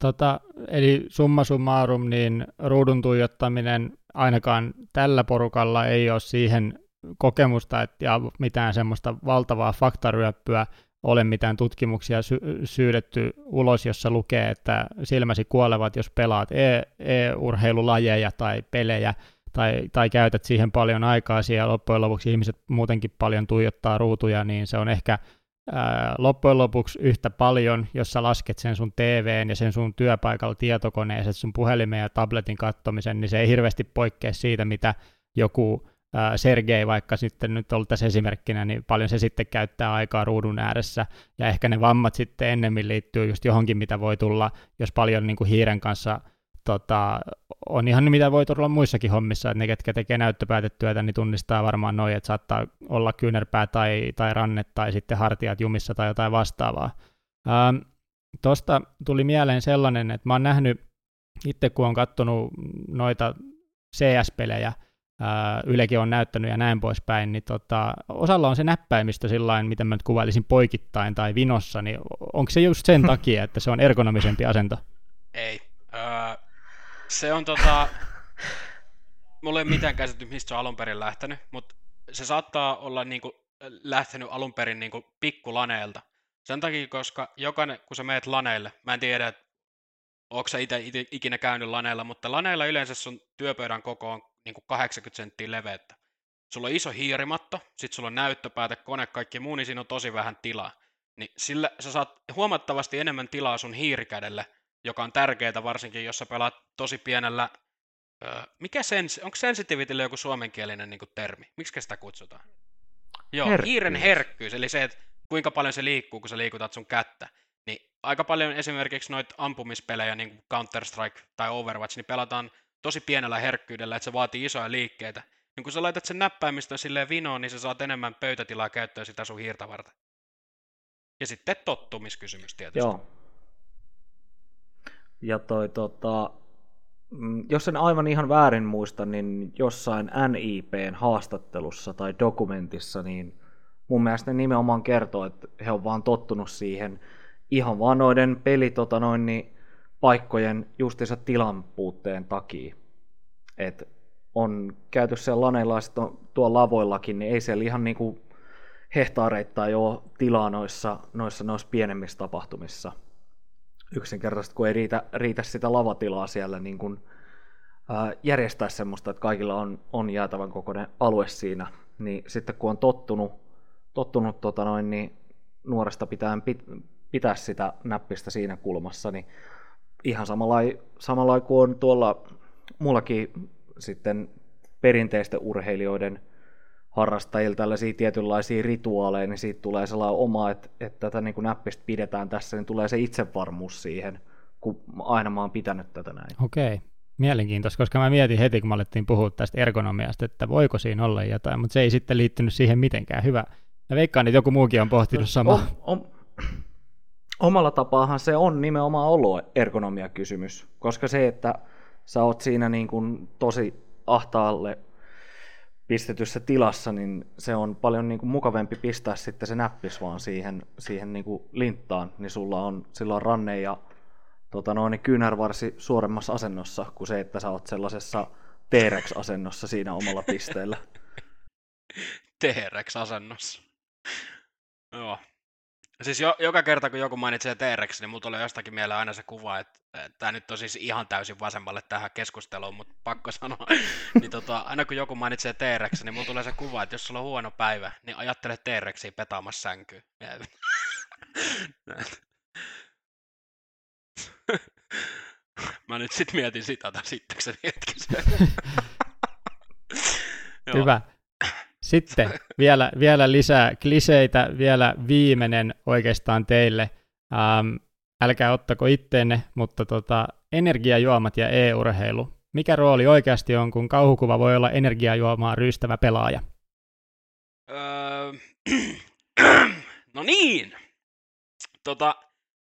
Tota, eli summa summarum, niin ruudun tuijottaminen ainakaan tällä porukalla ei ole siihen kokemusta että, ja mitään semmoista valtavaa faktaryöppyä ole mitään tutkimuksia sy- syydetty ulos, jossa lukee, että silmäsi kuolevat, jos pelaat e- e-urheilulajeja tai pelejä, tai, tai käytät siihen paljon aikaa, siellä loppujen lopuksi ihmiset muutenkin paljon tuijottaa ruutuja, niin se on ehkä loppujen lopuksi yhtä paljon, jos sä lasket sen sun TVn ja sen sun työpaikalla tietokoneeseen, sun puhelimen ja tabletin kattomisen, niin se ei hirveästi poikkea siitä, mitä joku Sergei vaikka sitten nyt ollut tässä esimerkkinä, niin paljon se sitten käyttää aikaa ruudun ääressä, ja ehkä ne vammat sitten ennemmin liittyy just johonkin, mitä voi tulla, jos paljon niin kuin hiiren kanssa tota, on ihan mitä voi tulla muissakin hommissa, että ne, ketkä tekee näyttöpäätetyötä, niin tunnistaa varmaan noin, että saattaa olla kyynärpää tai, tai ranne tai sitten hartiat jumissa tai jotain vastaavaa. Ähm, Tuosta tuli mieleen sellainen, että mä oon nähnyt itse, kun on katsonut noita CS-pelejä, ää, Ylekin on näyttänyt ja näin poispäin, niin tota, osalla on se näppäimistö sillain, miten mä nyt kuvailisin poikittain tai vinossa, niin onko se just sen takia, että se on ergonomisempi asento? Ei. Öö, se on tota... Mulla ei ole mitään käsitys, mistä se on alun perin lähtenyt, mutta se saattaa olla niinku lähtenyt alun perin niinku pikkulaneelta. Sen takia, koska jokainen, kun sä meet laneille, mä en tiedä, onko sä itse ikinä käynyt laneilla, mutta laneilla yleensä sun työpöydän koko on niin kuin 80 senttiä leveyttä. Sulla on iso hiirimatto, sit sulla on näyttöpääte, kone, kaikki muu, niin siinä on tosi vähän tilaa. Niin sillä sä saat huomattavasti enemmän tilaa sun hiirikädelle, joka on tärkeää varsinkin, jos sä pelaat tosi pienellä mikä sens, onko sensitivitylle joku suomenkielinen niin termi? Miksi sitä kutsutaan? Joo, herkkyys. hiiren herkkyys, eli se, että kuinka paljon se liikkuu, kun sä liikutat sun kättä. Niin aika paljon esimerkiksi noita ampumispelejä, niin kuin Counter-Strike tai Overwatch, niin pelataan tosi pienellä herkkyydellä, että se vaatii isoja liikkeitä. Niin kun sä laitat sen näppäimistön silleen vinoon, niin sä saat enemmän pöytätilaa käyttöön sitä sun hiirtä varten. Ja sitten tottumiskysymys tietysti. Joo. Ja toi tota, Mm, jos en aivan ihan väärin muista, niin jossain NIPn haastattelussa tai dokumentissa, niin mun mielestä ne nimenomaan kertoo, että he on vaan tottunut siihen ihan vaan noiden peli, tota noin, niin paikkojen justiinsa tilan puutteen takia. Et on käyty siellä laneilla tuolla lavoillakin, niin ei siellä ihan niinku hehtaareittain ole tilaa noissa, noissa, noissa pienemmissä tapahtumissa – yksinkertaisesti, kun ei riitä, riitä sitä lavatilaa siellä niin kuin, ää, järjestää semmoista, että kaikilla on, on jäätävän kokoinen alue siinä, niin sitten kun on tottunut, tottunut tota noin, niin nuoresta pitää pit, pitää sitä näppistä siinä kulmassa, niin ihan samalla, samalla kuin on tuolla mullakin sitten perinteisten urheilijoiden harrastajilla tällaisia tietynlaisia rituaaleja, niin siitä tulee sellainen oma, että, että tätä niin kuin näppistä pidetään tässä, niin tulee se itsevarmuus siihen, kun aina mä oon pitänyt tätä näin. Okei, mielenkiintoista, koska mä mietin heti, kun mä alettiin puhua tästä ergonomiasta, että voiko siinä olla jotain, mutta se ei sitten liittynyt siihen mitenkään. Hyvä. Ja veikkaan, että joku muukin on pohtinut samaa. On, on, omalla tapaahan se on nimenomaan ollut ergonomia-kysymys, koska se, että sä oot siinä niin kuin tosi ahtaalle pistetyssä tilassa, niin se on paljon niin kuin mukavampi pistää sitten se näppis vaan siihen, siihen niin kuin linttaan, niin sulla on silloin ranne ja tota noin, niin kyynärvarsi suoremmassa asennossa kuin se, että sä oot sellaisessa T-Rex-asennossa siinä omalla pisteellä. T-Rex-asennossa. Joo, Siis jo, joka kerta, kun joku mainitsee T-Rex, niin mulla tulee jostakin mieleen aina se kuva, että, että tämä nyt on siis ihan täysin vasemmalle tähän keskusteluun, mutta pakko sanoa. niin tota, aina kun joku mainitsee T-Rex, niin mulla tulee se kuva, että jos sulla on huono päivä, niin ajattele T-Rexiä petaamassa sänkyyn. Mä nyt sit mietin sitä sitten se hetkisen. Hyvä. Sitten vielä, vielä lisää kliseitä, vielä viimeinen oikeastaan teille. Ähm, älkää ottako itteenne, mutta tota, energiajuomat ja e-urheilu. Mikä rooli oikeasti on, kun kauhukuva voi olla energiajuomaa ryystävä pelaaja? Öö, no niin! Tota,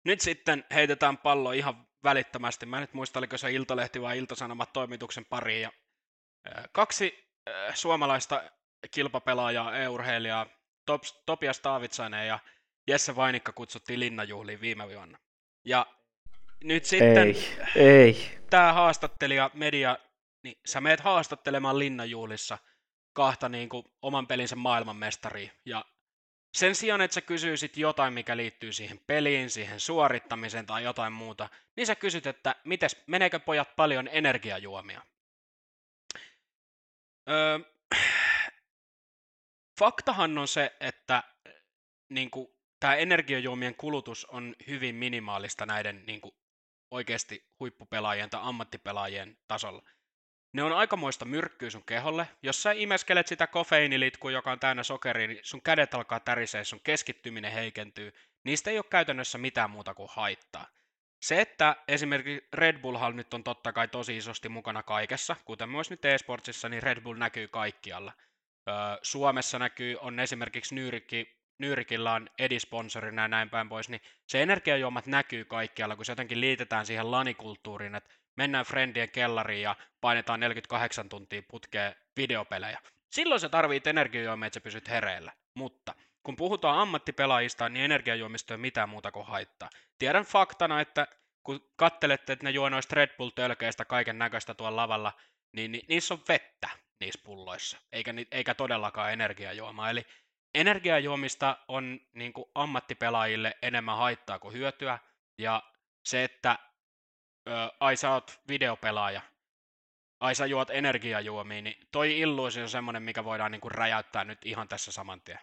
nyt sitten heitetään pallo ihan välittömästi. Mä en nyt muista, oliko se Iltalehti vai Iltasanomat toimituksen pariin. Ja, kaksi suomalaista kilpapelaaja, e-urheilija Tops, Topias Taavitsainen ja Jesse Vainikka kutsuttiin linnajuhliin viime vuonna. Ja nyt sitten ei, ei. tämä haastattelija, media, niin sä meet haastattelemaan linnajuhlissa kahta niin kuin, oman pelinsä maailmanmestaria. Ja sen sijaan, että sä kysyisit jotain, mikä liittyy siihen peliin, siihen suorittamiseen tai jotain muuta, niin sä kysyt, että mites, meneekö pojat paljon energiajuomia? Öö, faktahan on se, että niin kuin, tämä energiajuomien kulutus on hyvin minimaalista näiden niin kuin, oikeasti huippupelaajien tai ammattipelaajien tasolla. Ne on aikamoista myrkkyä sun keholle. Jos sä imeskelet sitä kofeiinilitkua, joka on täynnä sokeria, niin sun kädet alkaa tärisee, sun keskittyminen heikentyy. Niistä ei ole käytännössä mitään muuta kuin haittaa. Se, että esimerkiksi Red Bullhan nyt on totta kai tosi isosti mukana kaikessa, kuten myös nyt eSportsissa, niin Red Bull näkyy kaikkialla. Suomessa näkyy, on esimerkiksi Nyyrikki, Nyyrikillä on edisponsorina ja näin päin pois, niin se energiajuomat näkyy kaikkialla, kun se jotenkin liitetään siihen lanikulttuuriin, että mennään friendien kellariin ja painetaan 48 tuntia putkeen videopelejä. Silloin se tarvitsee energiajuomia, että sä pysyt hereillä. Mutta kun puhutaan ammattipelaajista, niin energiajuomista ei ole mitään muuta kuin haittaa. Tiedän faktana, että kun kattelette, että ne juo noista Red Bull-tölkeistä kaiken näköistä tuolla lavalla, niin, niin niissä on vettä niissä pulloissa, eikä, eikä todellakaan energiajuomaa. Eli energiajuomista on niin kuin ammattipelaajille enemmän haittaa kuin hyötyä, ja se, että ö, ai sä oot videopelaaja, ai sä juot energiajuomia, niin toi illuusio on semmoinen, mikä voidaan niinku räjäyttää nyt ihan tässä saman tien.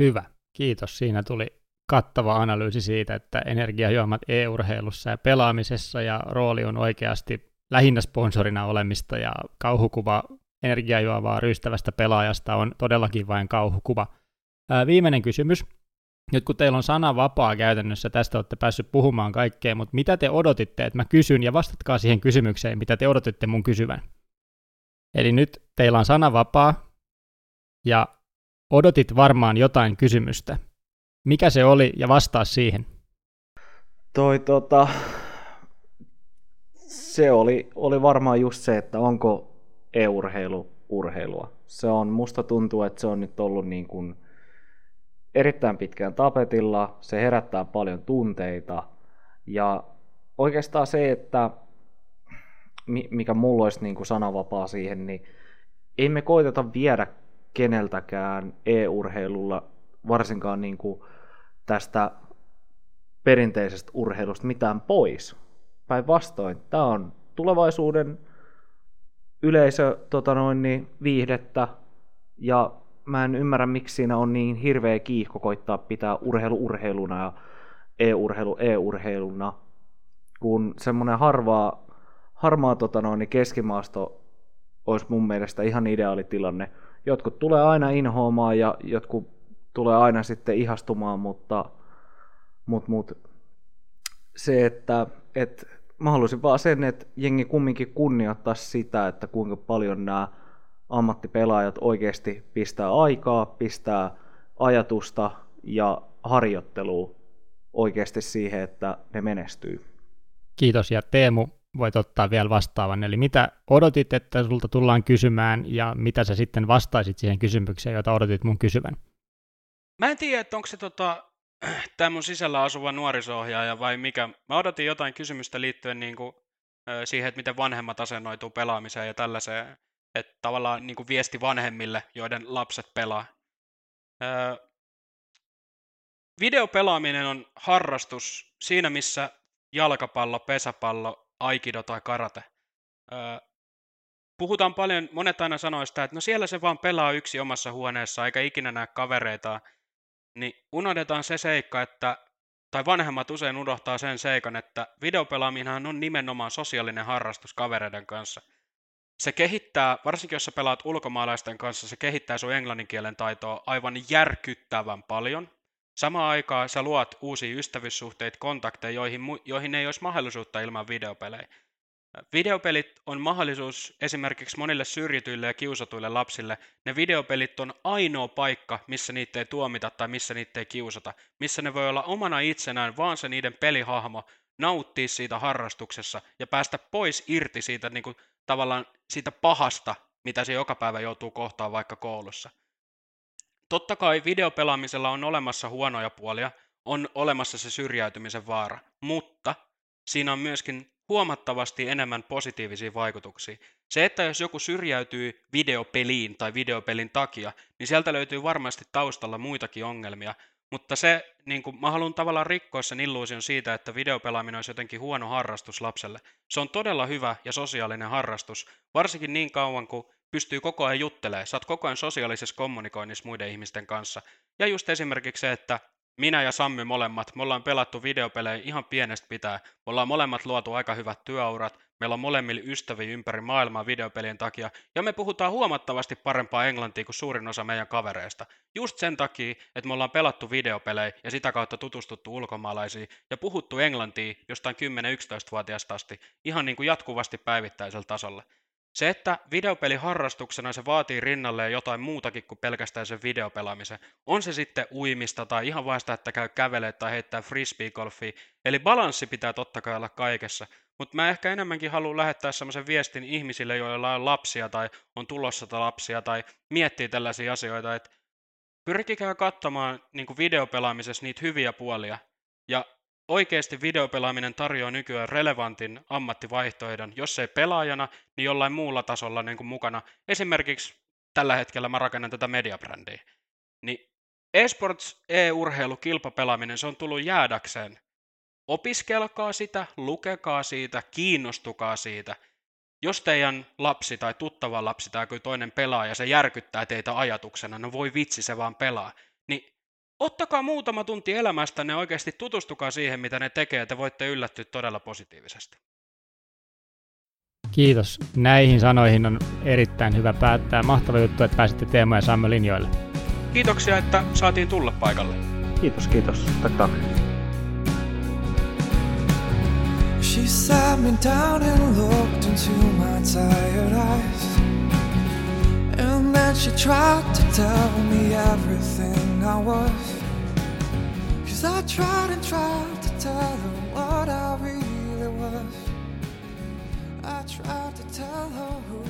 Hyvä, kiitos. Siinä tuli kattava analyysi siitä, että energiajuomat e-urheilussa ja pelaamisessa ja rooli on oikeasti lähinnä sponsorina olemista ja kauhukuva energiajuovaa ryystävästä pelaajasta on todellakin vain kauhukuva. Ää, viimeinen kysymys. Nyt kun teillä on sana vapaa käytännössä, tästä olette päässyt puhumaan kaikkea, mutta mitä te odotitte, että mä kysyn ja vastatkaa siihen kysymykseen, mitä te odotitte mun kysyvän. Eli nyt teillä on sana vapaa ja odotit varmaan jotain kysymystä. Mikä se oli ja vastaa siihen? Toi tota, se oli, oli varmaan just se, että onko e-urheilu urheilua. Se on, musta tuntuu, että se on nyt ollut niin kuin erittäin pitkään tapetilla, se herättää paljon tunteita ja oikeastaan se, että mikä mulla olisi niin kuin sanavapaa siihen, niin ei me koiteta viedä keneltäkään e-urheilulla, varsinkaan niin kuin tästä perinteisestä urheilusta mitään pois. Päinvastoin, tämä on tulevaisuuden yleisö tota noin, niin, viihdettä. Ja mä en ymmärrä, miksi siinä on niin hirveä kiihko koittaa pitää urheilu urheiluna ja e-urheilu e-urheiluna, kun semmoinen harvaa, harmaa tota noin, niin keskimaasto olisi mun mielestä ihan ideaali tilanne. Jotkut tulee aina inhoamaan ja jotkut tulee aina sitten ihastumaan, mutta, mutta, mutta se, että, että mä haluaisin vaan sen, että jengi kumminkin kunnioittaa sitä, että kuinka paljon nämä ammattipelaajat oikeasti pistää aikaa, pistää ajatusta ja harjoittelua oikeasti siihen, että ne menestyy. Kiitos ja Teemu, voit ottaa vielä vastaavan. Eli mitä odotit, että sulta tullaan kysymään ja mitä sä sitten vastaisit siihen kysymykseen, jota odotit mun kysyvän? Mä en tiedä, että onko se tota, tämä mun sisällä asuva nuorisohjaaja vai mikä. Mä odotin jotain kysymystä liittyen niin kuin, siihen, että miten vanhemmat asennoituu pelaamiseen ja tällaiseen. Että tavallaan niin kuin viesti vanhemmille, joiden lapset pelaa. Öö, videopelaaminen on harrastus siinä, missä jalkapallo, pesäpallo, aikido tai karate. Öö, puhutaan paljon, monet aina sanoo sitä, että no siellä se vaan pelaa yksi omassa huoneessa, eikä ikinä näe kavereita niin unohdetaan se seikka, että, tai vanhemmat usein unohtaa sen seikan, että videopelaaminen on nimenomaan sosiaalinen harrastus kavereiden kanssa. Se kehittää, varsinkin jos sä pelaat ulkomaalaisten kanssa, se kehittää sun englannin kielen taitoa aivan järkyttävän paljon. Samaan aikaan sä luot uusia ystävyyssuhteita, kontakteja, joihin, joihin ei olisi mahdollisuutta ilman videopelejä. Videopelit on mahdollisuus esimerkiksi monille syrjityille ja kiusatuille lapsille. Ne videopelit on ainoa paikka, missä niitä ei tuomita tai missä niitä ei kiusata. Missä ne voi olla omana itsenään, vaan se niiden pelihahmo, nauttia siitä harrastuksessa ja päästä pois irti siitä niin kuin, tavallaan siitä pahasta, mitä se joka päivä joutuu kohtaan vaikka koulussa. Totta kai videopelaamisella on olemassa huonoja puolia, on olemassa se syrjäytymisen vaara, mutta siinä on myöskin huomattavasti enemmän positiivisia vaikutuksia. Se, että jos joku syrjäytyy videopeliin tai videopelin takia, niin sieltä löytyy varmasti taustalla muitakin ongelmia, mutta se, niin kuin, mä haluan tavallaan rikkoa sen illuusion siitä, että videopelaaminen olisi jotenkin huono harrastus lapselle. Se on todella hyvä ja sosiaalinen harrastus, varsinkin niin kauan kuin pystyy koko ajan juttelemaan. Sä oot koko ajan sosiaalisessa kommunikoinnissa muiden ihmisten kanssa. Ja just esimerkiksi se, että minä ja Sammy molemmat, me ollaan pelattu videopelejä ihan pienestä pitää. Me ollaan molemmat luotu aika hyvät työurat, meillä on molemmilla ystäviä ympäri maailmaa videopelien takia, ja me puhutaan huomattavasti parempaa englantia kuin suurin osa meidän kavereista. Just sen takia, että me ollaan pelattu videopelejä ja sitä kautta tutustuttu ulkomaalaisiin ja puhuttu englantia jostain 10-11-vuotiaasta asti ihan niin kuin jatkuvasti päivittäisellä tasolla. Se, että videopeli harrastuksena se vaatii rinnalleen jotain muutakin kuin pelkästään sen videopelaamisen. On se sitten uimista tai ihan sitä, että käy kävelee tai heittää frisbeegolfia. Eli balanssi pitää totta kai olla kaikessa. Mutta mä ehkä enemmänkin haluan lähettää sellaisen viestin ihmisille, joilla on lapsia tai on tulossa lapsia tai miettii tällaisia asioita, että pyrkikää katsomaan niin videopelaamisessa niitä hyviä puolia. Ja Oikeasti videopelaaminen tarjoaa nykyään relevantin ammattivaihtoehdon, jos ei pelaajana, niin jollain muulla tasolla niin kuin mukana. Esimerkiksi tällä hetkellä mä rakennan tätä mediabrändiä. Niin esports, e-urheilu, kilpapelaaminen, se on tullut jäädäkseen. opiskelkaa sitä, lukekaa siitä, kiinnostukaa siitä. Jos teidän lapsi tai tuttava lapsi tai joku toinen pelaa ja se järkyttää teitä ajatuksena, no voi vitsi se vaan pelaa, niin ottakaa muutama tunti elämästä ne oikeasti tutustukaa siihen, mitä ne tekee, ja te voitte yllättyä todella positiivisesti. Kiitos. Näihin sanoihin on erittäin hyvä päättää. Mahtava juttu, että pääsitte Teemo ja Samme linjoille. Kiitoksia, että saatiin tulla paikalle. Kiitos, kiitos. Tack. She sat me down and looked into my tired eyes. And then she tried to tell me everything I was. Cause I tried and tried to tell her what I really was. I tried to tell her who